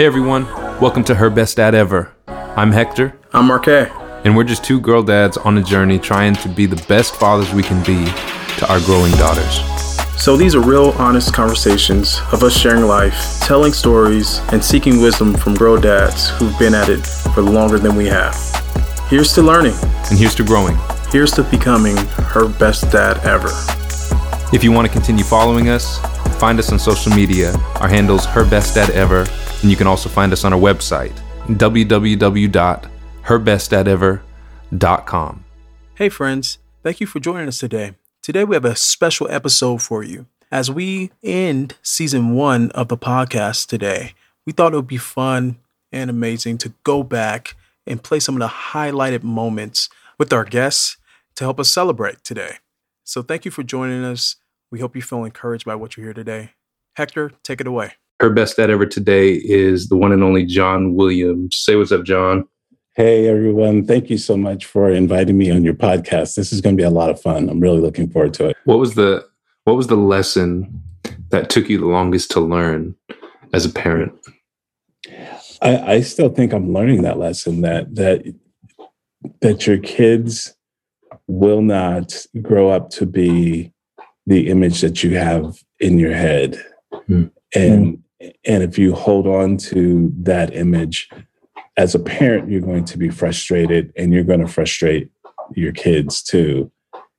Hey everyone, welcome to Her Best Dad Ever. I'm Hector, I'm Marquet. and we're just two girl dads on a journey trying to be the best fathers we can be to our growing daughters. So these are real, honest conversations of us sharing life, telling stories, and seeking wisdom from girl dads who've been at it for longer than we have. Here's to learning. And here's to growing. Here's to becoming her best dad ever. If you want to continue following us, find us on social media. Our handle's Her Best Dad Ever, and you can also find us on our website, www.herbestdadever.com. Hey, friends. Thank you for joining us today. Today, we have a special episode for you. As we end season one of the podcast today, we thought it would be fun and amazing to go back and play some of the highlighted moments with our guests to help us celebrate today. So, thank you for joining us. We hope you feel encouraged by what you hear today. Hector, take it away. Her Best Dad Ever today is the one and only John Williams. Say what's up, John. Hey, everyone. Thank you so much for inviting me on your podcast. This is going to be a lot of fun. I'm really looking forward to it. What was the what was the lesson that took you the longest to learn as a parent? I, I still think I'm learning that lesson that that that your kids will not grow up to be the image that you have in your head. Hmm. And and if you hold on to that image as a parent, you're going to be frustrated and you're going to frustrate your kids too.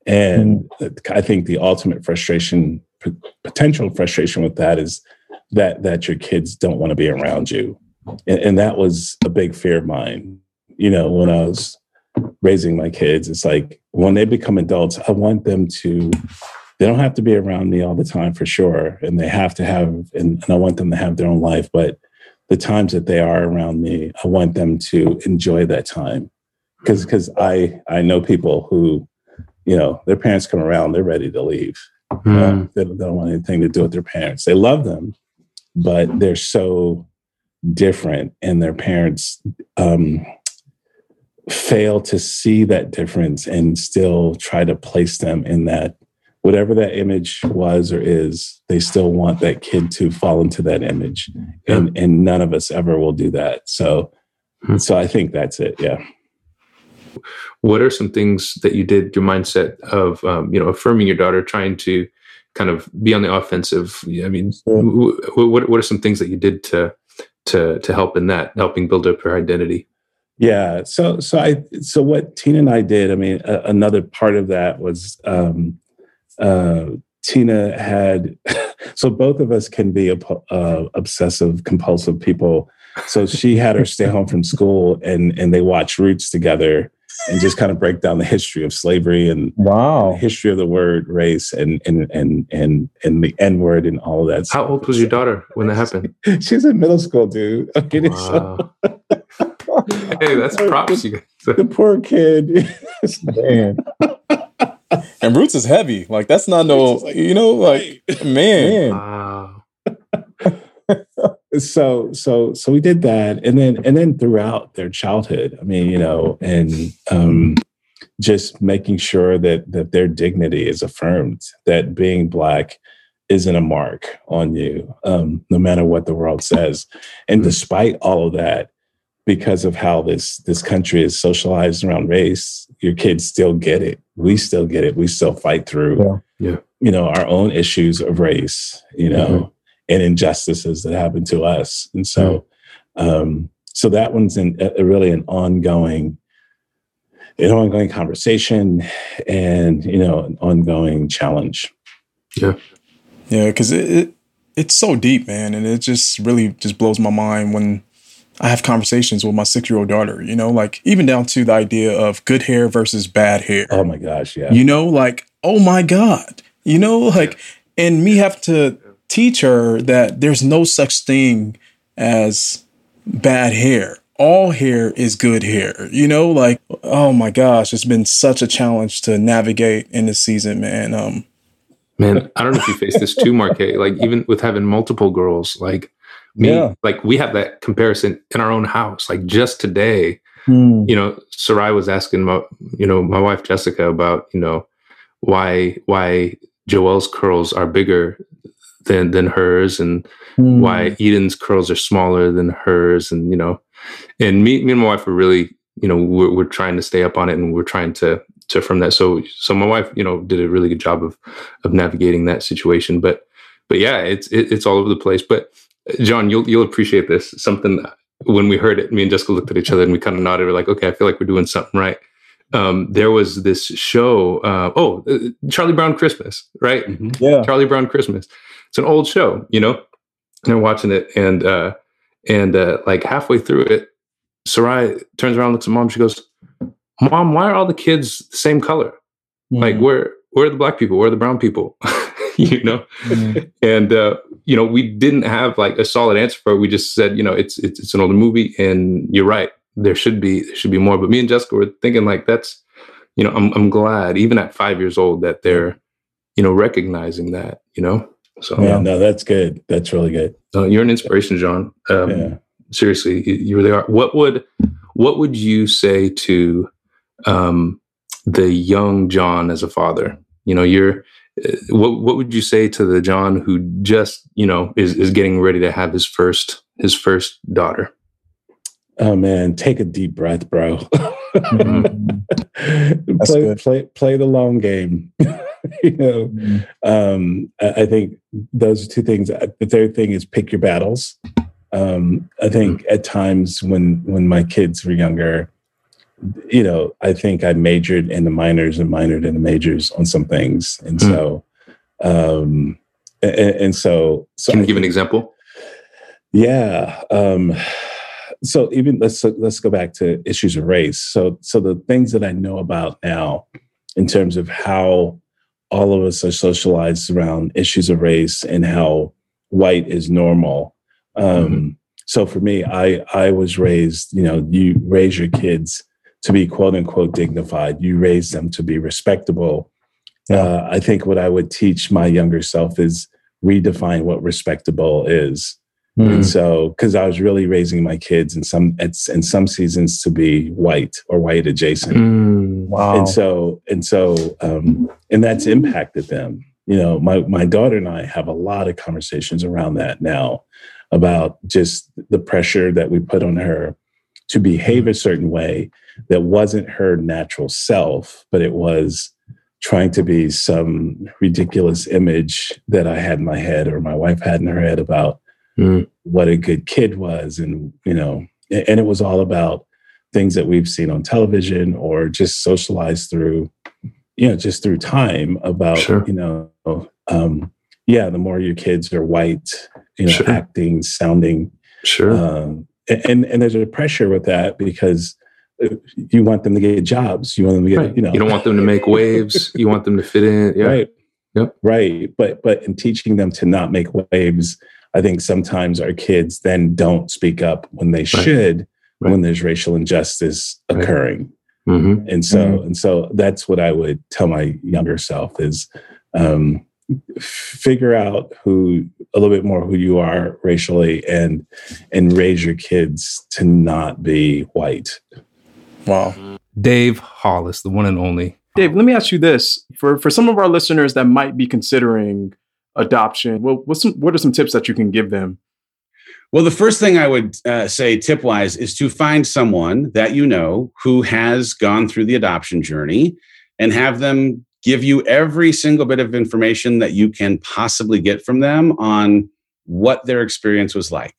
And hmm. I think the ultimate frustration, p- potential frustration with that is that that your kids don't want to be around you. And, and that was a big fear of mine. You know, when I was raising my kids, it's like when they become adults, I want them to, they don't have to be around me all the time for sure. And they have to have, and, and I want them to have their own life. But the times that they are around me, I want them to enjoy that time. Cause, cause I, I know people who, you know, their parents come around, they're ready to leave. You know, they, don't, they don't want anything to do with their parents. They love them, but they're so different, and their parents um, fail to see that difference and still try to place them in that whatever that image was or is. They still want that kid to fall into that image, and and none of us ever will do that. So, Hmm. so I think that's it. Yeah. What are some things that you did? Your mindset of um, you know affirming your daughter, trying to kind of be on the offensive. I mean, w- w- what what are some things that you did to to to help in that, helping build up her identity? Yeah. So so I so what Tina and I did. I mean, a, another part of that was um, uh, Tina had. so both of us can be a, uh, obsessive compulsive people. So she had her stay home from school, and and they watch Roots together, and just kind of break down the history of slavery and the Wow. history of the word race and and and and and the N word and all of that. How old was your daughter when that happened? She's in middle school, dude. Okay, so Wow. hey, that's props, you guys. the poor kid. Man. and Roots is heavy. Like that's not no, Roots is like- you know, like man. Wow. so so so we did that and then and then throughout their childhood i mean you know and um just making sure that that their dignity is affirmed that being black isn't a mark on you um no matter what the world says and Mhm. despite all of that because of how this this country is socialized around race your kids still get it we still get it we still fight through Yeah. Yeah. you know our own issues of race you know Mhm. and injustices that happen to us. And so, um, so that one's in, a, really an ongoing, an ongoing conversation, and you know, an ongoing challenge. Yeah, yeah, because it, it it's so deep, man, and it just really just blows my mind when I have conversations with my six year old daughter. You know, like even down to the idea of good hair versus bad hair. Oh my gosh, yeah, You know, like, oh my God. You know, like, and me have to teach her that there's no such thing as bad hair. All hair is good hair. You know, like, oh my gosh, it's been such a challenge to navigate in this season, man. Um, Man, I don't know if you face this too, Marquet. Like even with having multiple girls, like me, Yeah. like we have that comparison in our own house. Like just today, hmm, you know, Sarai was asking my, you know, my wife Jessica about, you know, why why Joelle's curls are bigger than than hers, and mm. why Eden's curls are smaller than hers, and you know, and me, me and my wife are really, you know, we're, we're trying to stay up on it, and we're trying to to from that. So so my wife, you know, did a really good job of of navigating that situation, but but yeah, it's it, it's all over the place. But John, you'll you'll appreciate this. Something when we heard it, me and Jessica looked at each other and we kind of nodded. We're like, okay, I feel like we're doing something right. Um, there was this show. Uh, oh, uh, Charlie Brown Christmas, right? Mm-hmm. Yeah, Charlie Brown Christmas. It's an old show, you know. And they're watching it, and uh, and uh, like halfway through it, Sarai turns around, looks at mom. She goes, "Mom, why are all the kids the same color? Mm-hmm. Like, where where are the black people? Where are the brown people?" you know? Mm-hmm. and uh, you know we didn't have like a solid answer for it. We just said you know it's, it's it's an older movie and you're right. There should be there should be more. But me and jessica were thinking like that's you know i'm, I'm glad even at five years old that they're you know recognizing that you know? So yeah no that's good. That's really good. Uh, you're an inspiration john. Um, yeah. seriously you, you really are. What would what would you say to um, the young john as a father? You know you're what what would you say to the John who just you know is is getting ready to have his first his first daughter? Oh man, take a deep breath, bro. mm-hmm. play, play play the long game. you know, mm-hmm. um, I, I, think those are two things. The third thing is pick your battles. Um, I think mm-hmm. at times when when my kids were younger, you know, I think I majored in the minors and minored in the majors on some things, and mm. so, um, and, and, so, so can you give an example? Yeah. Um, so even let's let's go back to issues of race. So so the things that I know about now, in terms of how all of us are socialized around issues of race and how white is normal. Um, mm-hmm. So for me, I I was raised. You know, you raise your kids to be quote unquote dignified. You raise them to be respectable. Uh, I think what I would teach my younger self is redefine what respectable is. Mm. And so, because I was really raising my kids in some in some seasons to be white or white adjacent. Mm, wow. And so, and so, um, and that's impacted them. You know, my my daughter and I have a lot of conversations around that now about just the pressure that we put on her to behave a certain way that wasn't her natural self, but it was trying to be some ridiculous image that I had in my head or my wife had in her head about mm. what a good kid was. And, you know, and it was all about things that we've seen on television or just socialized through, you know, just through time about, sure. you know, um, yeah, the more your kids are white, you know, sure. acting, sounding, sure. Um, and and there's a pressure with that because you want them to get jobs. You want them to get, right. you know, you don't want them to make waves. You want them to fit in. Yeah. Right. Yep. Right. But, but in teaching them to not make waves, I think sometimes our kids then don't speak up when they right. should, right. when there's racial injustice occurring. Mm-hmm. And so, mm-hmm. and so that's what I would tell my younger self is, um, figure out who a little bit more who you are racially and and raise your kids to not be white Wow. Dave Hollis, the one and only. Dave, let me ask you this. For for some of our listeners that might be considering adoption, well, what's some, what are some tips that you can give them? Well, the first thing I would uh, say, tip wise, is to find someone that you know who has gone through the adoption journey and have them give you every single bit of information that you can possibly get from them on what their experience was like.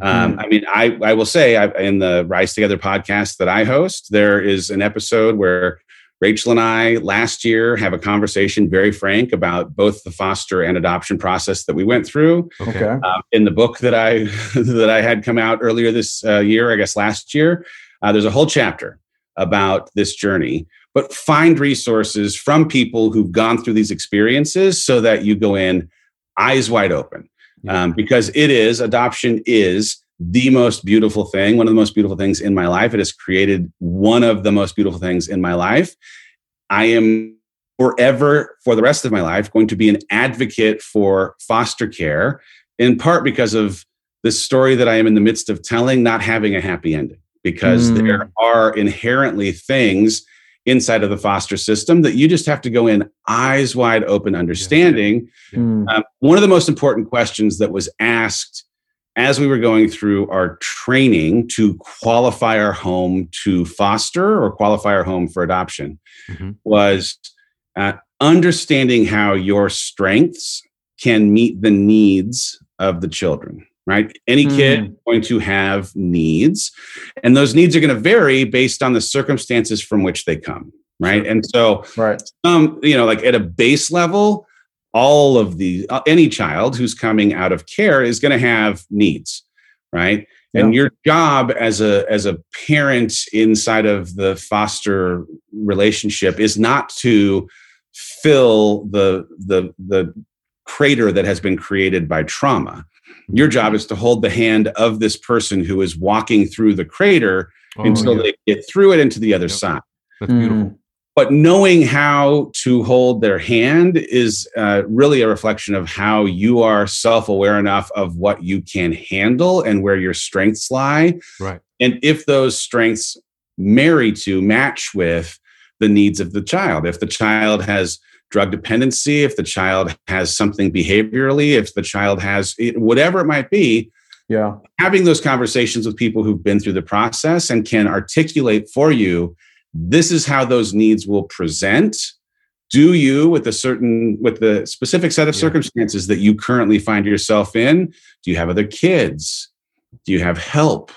Um, hmm. I mean, I, I will say I, in the Rise Together podcast that I host, there is an episode where Rachel and I last year have a conversation very frank about both the foster and adoption process that we went through. Okay. Um, in the book that I that I had come out earlier this uh, year, I guess last year, uh, there's a whole chapter about this journey. But find resources from people who've gone through these experiences so that you go in eyes wide open um, because it is adoption is the most beautiful thing, one of the most beautiful things in my life. It has created one of the most beautiful things in my life. I am forever, for the rest of my life, going to be an advocate for foster care, in part because of the story that I am in the midst of telling, not having a happy ending, because mm. there are inherently things inside of the foster system that you just have to go in eyes wide open, understanding. Yeah. Mm. Um, one of the most important questions that was asked as we were going through our training to qualify our home to foster or qualify our home for adoption Mhm. was uh, understanding how your strengths can meet the needs of the children right? Any kid is going to have needs and those needs are going to vary based on the circumstances from which they come right? Sure. and so Right. um you know like at a base level all of the uh, any child who's coming out of care is going to have needs right? And your job as a as a parent inside of the foster relationship is not to fill the the the crater that has been created by trauma your job is to hold the hand of this person who is walking through the crater Oh, until yeah. they get through it into the other Yep. side That's beautiful. but knowing how to hold their hand is uh, really a reflection of how you are self-aware enough of what you can handle and where your strengths lie Right. and if those strengths marry to match with the needs of the child if the child has drug dependency if the child has something behaviorally if the child has whatever it might be Yeah. having those conversations with people who've been through the process and can articulate for you this is how those needs will present do you with a certain with the specific set of Yeah. circumstances that you currently find yourself in do you have other kids do you have help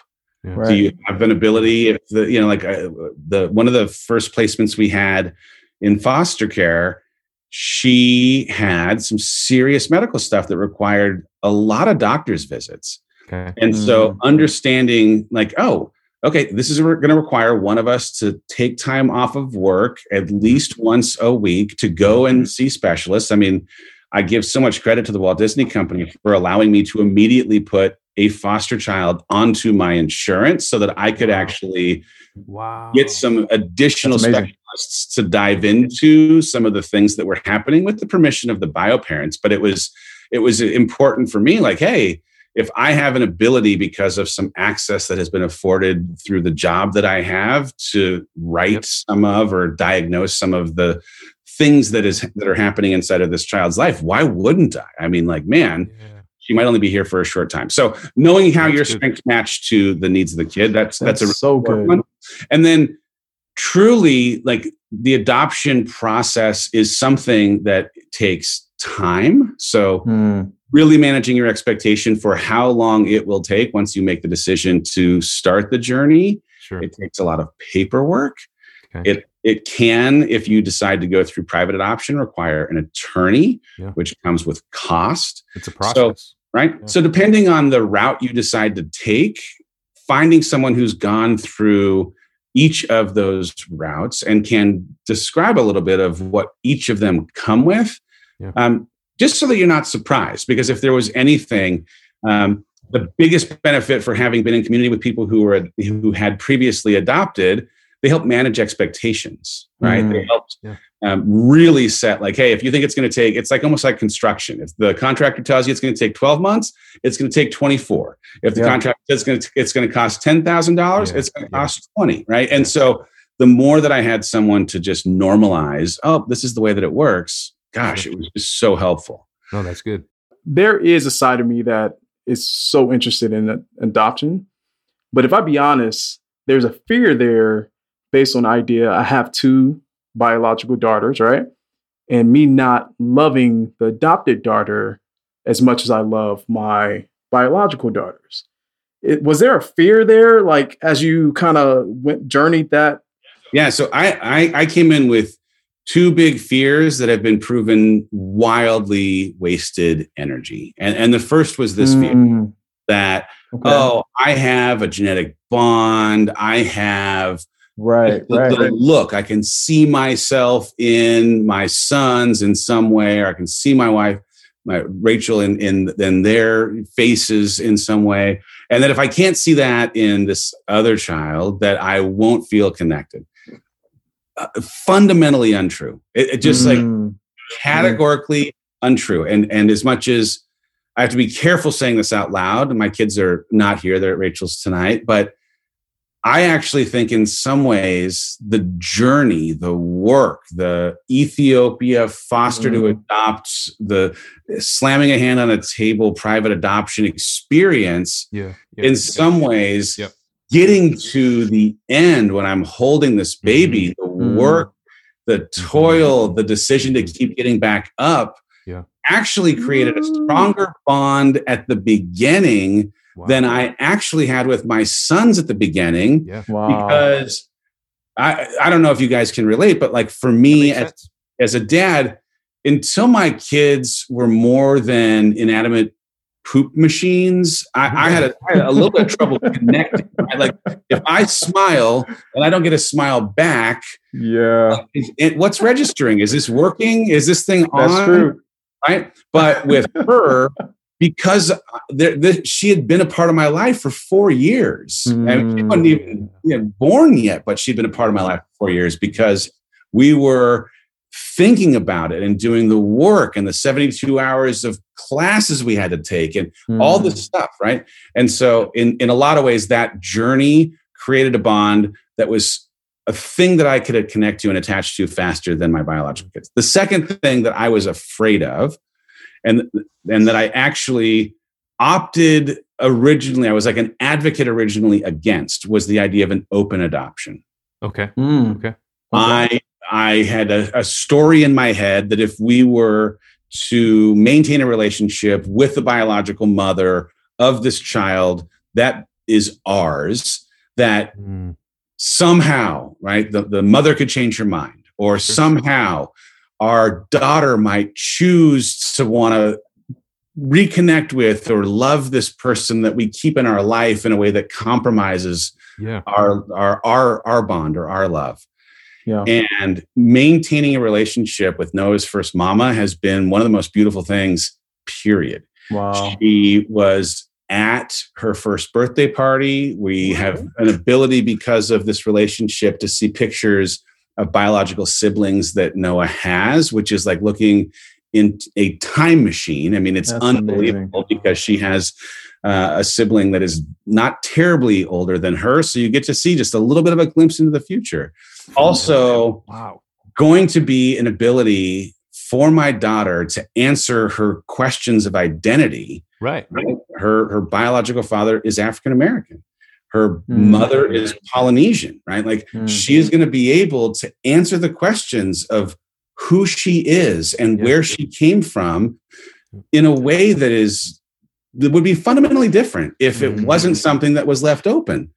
Yeah. Right. do you have an ability if the you know like uh, the one of the first placements we had in foster care she had some serious medical stuff that required a lot of doctor's visits Okay. and so Mm. understanding like, oh, okay, this is going to require one of us to take time off of work at least once a week to go and see specialists. I mean, I give so much credit to the Walt Disney Company for allowing me to immediately put a foster child onto my insurance so that I could actually Wow. get some additional specialists to dive into some of the things that were happening with the permission of the bio parents but it was it was important for me like hey if i have an ability because of some access that has been afforded through the job that i have to write Yep. some of or diagnose some of the things that is that are happening inside of this child's life why wouldn't i i mean like man Yeah. She might only be here for a short time so knowing how That's your good. strengths match to the needs of the kid that's that's, That's, a so good. one. And then truly, like the adoption process is something that takes time. So, Mm. really managing your expectation for how long it will take once you make the decision to start the journey. Sure. It takes a lot of paperwork. Okay. It it can, if you decide to go through private adoption, require an attorney, Yeah. which comes with cost it's a process. Right? Yeah. So depending on the route you decide to take, finding someone who's gone through each of those routes and can describe a little bit of what each of them come with, Yeah. um, just so that you're not surprised. Because if there was anything, um, the biggest benefit for having been in community with people who were who had previously adopted, they help manage expectations, right? Mm. They help Yeah. um, really set like, hey, if you think it's going to take, it's like almost like construction. If the contractor tells you it's going to take 12 months, it's going to take 24. If the Yeah. contractor says it's going to, it's going to cost $10,000, it's going to Yeah. cost 20, right? And so the more that I had someone to just normalize, oh, this is the way that it works, gosh, it was just so helpful. no, that's good. there is a side of me that is so interested in adoption. But if I be honest, there's a fear there based on the idea I have two biological daughters, right? And me not loving the adopted daughter as much as I love my biological daughters. It, was there a fear there, like as you kind of went journeyed that? Yeah, so I, I I came in with two big fears that have been proven wildly wasted energy. And and the first was this fear Mm, that okay. oh, I have a genetic bond, I have right, the, right. the look, I can see myself in my sons in some way, or I can see my wife, my Rachel in in in their faces in some way. And that if I can't see that in this other child, that I won't feel connected. Uh, fundamentally untrue. It, it just like Mm, categorically untrue. And and as much as I have to be careful saying this out loud, my kids are not here; they're at Rachel's tonight. But I actually think in some ways the journey, the work, the Ethiopia foster to mm-hmm. adopt, the slamming a hand on a table private adoption experience, Yeah. in some ways, Yep. getting to the end when I'm holding this mm-hmm. baby, the Mhm. work, the mm-hmm. toil, the decision to keep getting back up, Yeah. actually created a stronger bond at the beginning Wow. than I actually had with my sons at the beginning Yeah. Wow. because I I don't know if you guys can relate, but like for me as, sense. as a dad, until my kids were more than inanimate poop machines, I, I had a, I had a little bit of trouble connecting. Right? Like if I smile and I don't get a smile back, yeah. Uh, is it, what's registering? Is this working? Is this thing on? True. right? But with her, because uh, there, there, she had been a part of my life for four years. I mean, she hmm. wasn't even you know, born yet, but she'd been a part of my life for four years because we were thinking about it and doing the work and the 72 hours of classes we had to take and all hmm. this stuff, right? And so, in in a lot of ways, that journey created a bond that was a thing that I could connect to and attach to faster than my biological kids. The second thing that I was afraid of, and and that I actually opted originally, I was like an advocate originally against, was the idea of an open adoption. Okay. Mm. Okay. I I had a, a story in my head that if we were to maintain a relationship with the biological mother of this child that is ours, that Mm. somehow, right, the, the mother could change her mind, or somehow our daughter might choose to want to reconnect with or love this person that we keep in our life in a way that compromises Yeah. our our our, our bond or our love. Yeah. And maintaining a relationship with Noah's first mama has been one of the most beautiful things, period. Wow. She was at her first birthday party. We have an ability because of this relationship to see pictures of biological siblings that Noah has, which is like looking in a time machine. I mean, it's That's unbelievable because she has uh, a sibling that is not terribly older than her. So you get to see just a little bit of a glimpse into the future. Also, Wow. going to be an ability for my daughter to answer her questions of identity. Right. Right? Her her biological father is African American. Her Mm. mother is Polynesian, right? Like Mm. she is going to be able to answer the questions of who she is and Yeah. where she came from in a way that is that would be fundamentally different if it Mhm. wasn't something that was left open.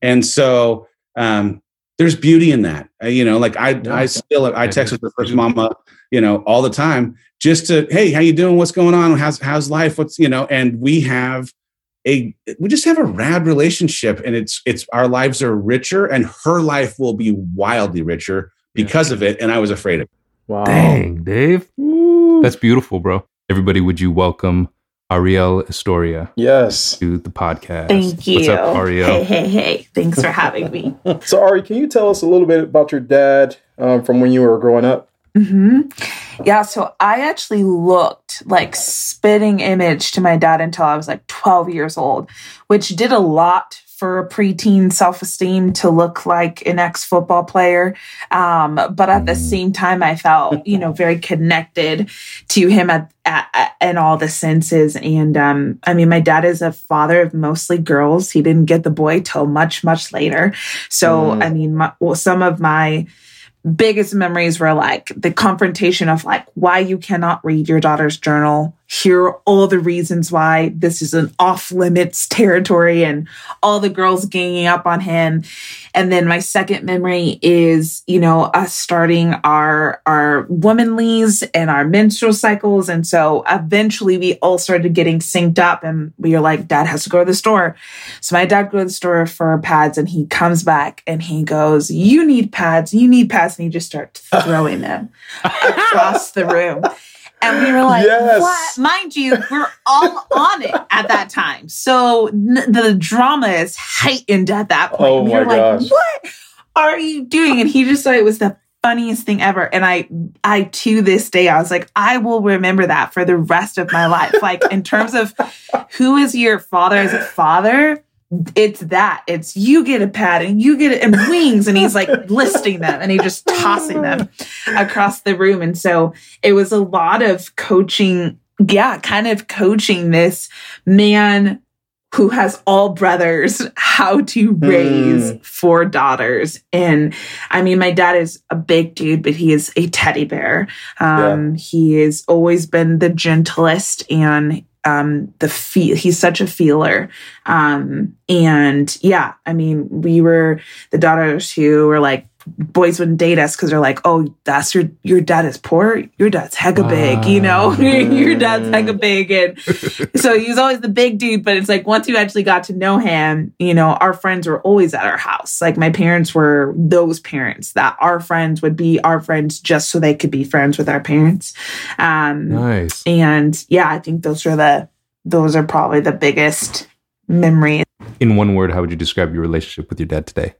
And so um, there's beauty in that. Uh, you know, like I, Yeah. I still, I text with the first mama, you know, all the time, just to, hey, how you doing? What's going on? How's how's life? What's you know? And we have a, we just have a rad relationship, and it's it's our lives are richer, and her life will be wildly richer Yeah. because of it. And I was afraid of. It. Wow. Dang, Dave. Woo. That's beautiful, bro. Everybody, would you welcome Ariel Astoria yes. to the podcast? Thank you. What's up, Ariel? Hey, hey, hey. Thanks for having me. So, Ari, can you tell us a little bit about your dad um, from when you were growing up? hmm Yeah, so I actually looked like spitting image to my dad until I was like 12 years old, which did a lot for a preteen self esteem to look like an ex football player. Um, but at the Mm. same time, I felt, you know, very connected to him at, at, at in all the senses. And um, I mean, my dad is a father of mostly girls. He didn't get the boy till much, much later. So, Mm. I mean, my, well, some of my biggest memories were like the confrontation of like why you cannot read your daughter's journal here are all the reasons why this is an off limits territory and all the girls ganging up on him and then my second memory is you know us starting our our womanlies and our menstrual cycles and so eventually we all started getting synced up and we were like dad has to go to the store so my dad goes to the store for pads and he comes back and he goes, You need pads, you need pads. And he just starts throwing them across the room. And we were like, Yes. What? Mind you, we're all on it at that time. So n- the drama is heightened at that point. Oh we my were like, gosh. What are you doing? And he just thought it was the funniest thing ever. And I, I to this day, I was like, I will remember that for the rest of my life. Like in terms of who is your father as a father, it's that. It's you get a pad and you get it and wings. And he's like listing them and he just tossing them across the room. And so it was a lot of coaching. Yeah, kind of coaching this man who has all brothers how to raise mm. four daughters. And I mean, my dad is a big dude, but he is a teddy bear. Um, yeah. He has always been the gentlest and um, the feel he's such a feeler. Um, and yeah i mean we were the daughters who were like boys wouldn't date us because they're like, oh, that's your your dad is poor, your dad's hecka big, you know, your dad's hecka big, and so he's always the big dude. But it's like once you actually got to know him, you know, our friends were always at our house. Like my parents were those parents that our friends would be our friends just so they could be friends with our parents. Um, nice. And yeah, I think those are the those are probably the biggest memories. In one word, how would you describe your relationship with your dad today?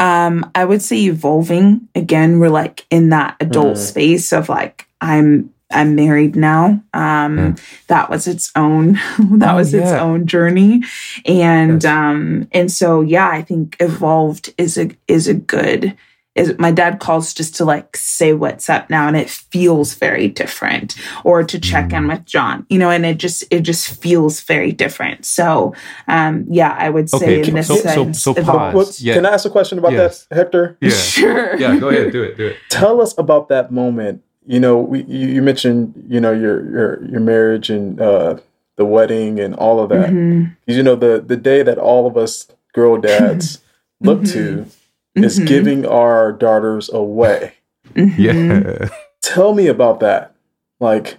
Um, I would say evolving. Again, we're like in that adult mm. space of like I'm I'm married now. Um, mm. that was its own that oh, was yeah. its own journey. And yes. um and so yeah, I think evolved is a is a good is my dad calls just to like say what's up now and it feels very different or to check in mm. with john you know and it just it just feels very different so um yeah i would say okay, in this so, sense so, so pause. Yeah. can i ask a question about yes. that hector yeah sure yeah go ahead do it do it tell us about that moment you know we you, you mentioned you know your your your marriage and uh the wedding and all of that mm-hmm. you know the the day that all of us girl dads look mm-hmm. to mm-hmm. is giving our daughters away. Mm-hmm. Yeah. Tell me about that. Like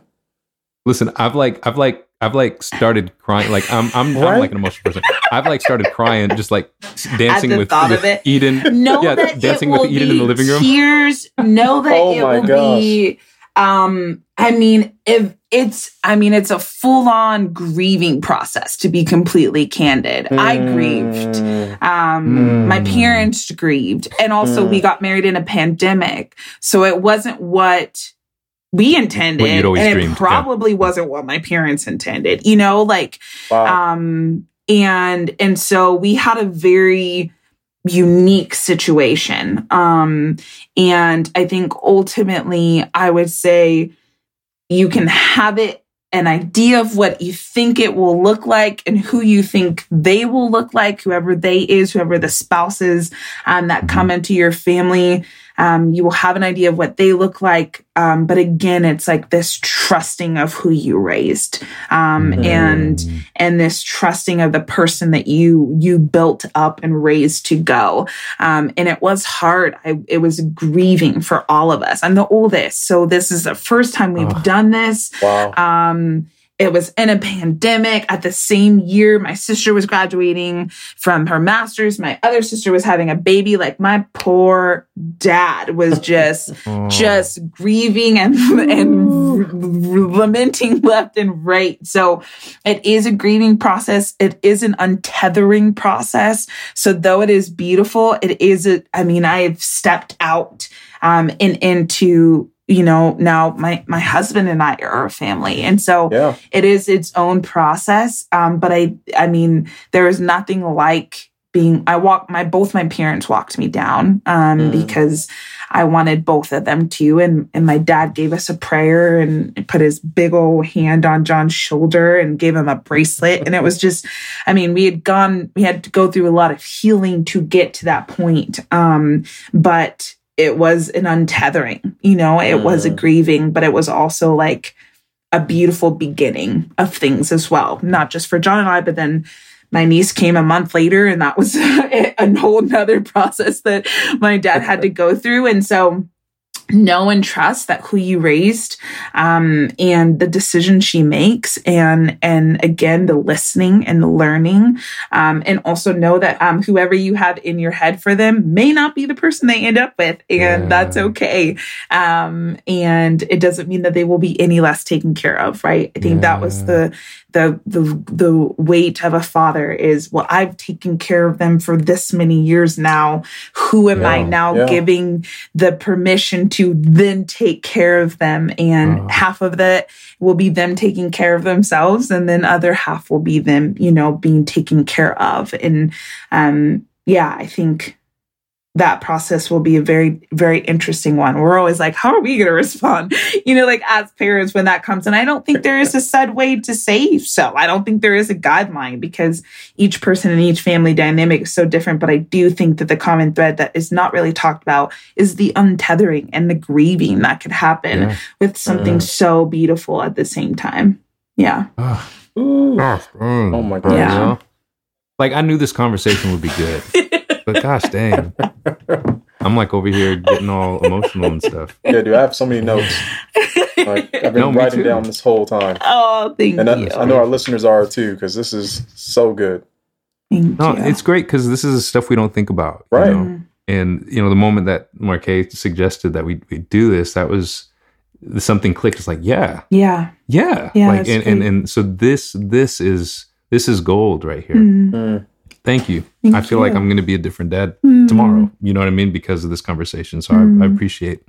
Listen, I've like I've like I've like started crying. Like I'm I'm, right? I'm like an emotional person. I've like started crying, just like dancing with, with Eden. Know yeah, that dancing with Eden in the living room. Tears. Know that oh it will gosh. be um, I mean, if it's, I mean, it's a full on grieving process to be completely candid. Mm. I grieved. Um, mm. my parents grieved. And also mm. we got married in a pandemic. So it wasn't what we intended. and dreamed. it probably yeah. wasn't what my parents intended, you know, like, wow. um, and, and so we had a very, unique situation. Um, and I think ultimately, I would say you can have it an idea of what you think it will look like and who you think they will look like, whoever they is, whoever the spouse is um, that come into your family. Um, you will have an idea of what they look like. Um, but again, it's like this trusting of who you raised, um, mm. and, and this trusting of the person that you, you built up and raised to go. Um, and it was hard. I, it was grieving for all of us. I'm the oldest. So this is the first time we've oh. done this. Wow. It was in a pandemic at the same year. My sister was graduating from her master's. My other sister was having a baby. Like my poor dad was just, just grieving and, and lamenting left and right. So it is a grieving process. It is an untethering process. So though it is beautiful, it is, a, I mean, I've stepped out um, and into you know now my my husband and i are a family. And so yeah. it is its own process. Um but i i mean there is nothing like being i walk my both my parents walked me down um mm. because i wanted both of them to. And and my dad gave us a prayer and put his big old hand on john's shoulder and gave him a bracelet. And it was just i mean we had gone we had to go through a lot of healing to get to that point. Um but it was an untethering, you know, it mm. was a mm. grieving, but it was also like a beautiful beginning of things as well, not just for John and I, but then my niece came a month later and that was a whole nother process that my dad had to go through. And so know and trust that who you raised um, and the decision she makes and and again the listening and the learning um, and also know that um, whoever you have in your head for them may not be the person they end up with and yeah. that's okay. Um, and it doesn't mean that they will be any less taken care of right? I think yeah. that was the the the the weight of a father is well I've taken care of them for this many years now. Who am yeah, I now giving the permission to then take care of them. And Oh. half of that will be them taking care of themselves. And then other half will be them, you know, being taken care of. And, um, yeah, I think that process will be a very, very interesting one. We're always like, how are we going to respond? You know, like as parents when that comes. And I don't think there is a set way to say so. I don't think there is a guideline because each person and each family dynamic is so different. But I do think that the common thread that is not really talked about is the untethering and the grieving that could happen Yeah. with something so beautiful at the same time. Yeah. Oh, Ooh. Oh, oh my bro, gosh. you? Like I knew this conversation would be good, but gosh dang, I'm like over here getting all emotional and stuff. Yeah, dude, I have so many notes. Like I've been No, writing down this whole time. oh, thank And I, you. I know our listeners are too, because this is so good. Thank No, you. it's great because this is stuff we don't think about, you Right. know? Mm. And you know, the moment that Marquet suggested that we we do this, that was something clicked. It's like, yeah, yeah. yeah, Yeah, like, and, and and so this this is this is gold right here. Mm. Mm. Thank you. Thank I feel like. I'm going to be a different dad Mm. tomorrow. You know what I mean? Because of this conversation. So I, I Mm. appreciate,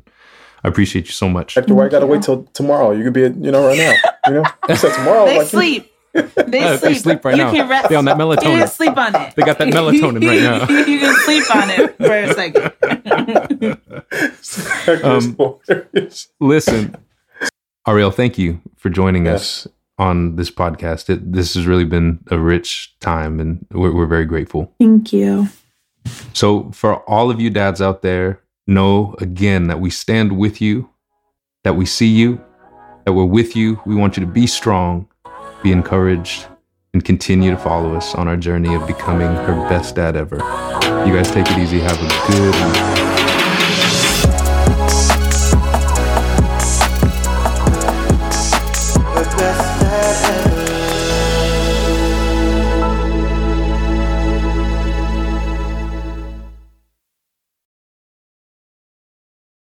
I appreciate you so much. Hector, why you gotta wait till tomorrow? You could be, you know, right now. You know, you said tomorrow. They like, sleep. They Yeah, sleep. they sleep right you now. Can rest. They on that You melatonin. can sleep on it. They got that melatonin right now. you can sleep on it for a second. Um. Listen, Ariel, thank you for joining Yes. us on this podcast. It, this has really been a rich time, and we're, we're very grateful. Thank you. So, for all of you dads out there, know again that we stand with you, that we see you, that we're with you. We want you to be strong, be encouraged, and continue to follow us on our journey of becoming her best dad ever. You guys take it easy. Have a good week.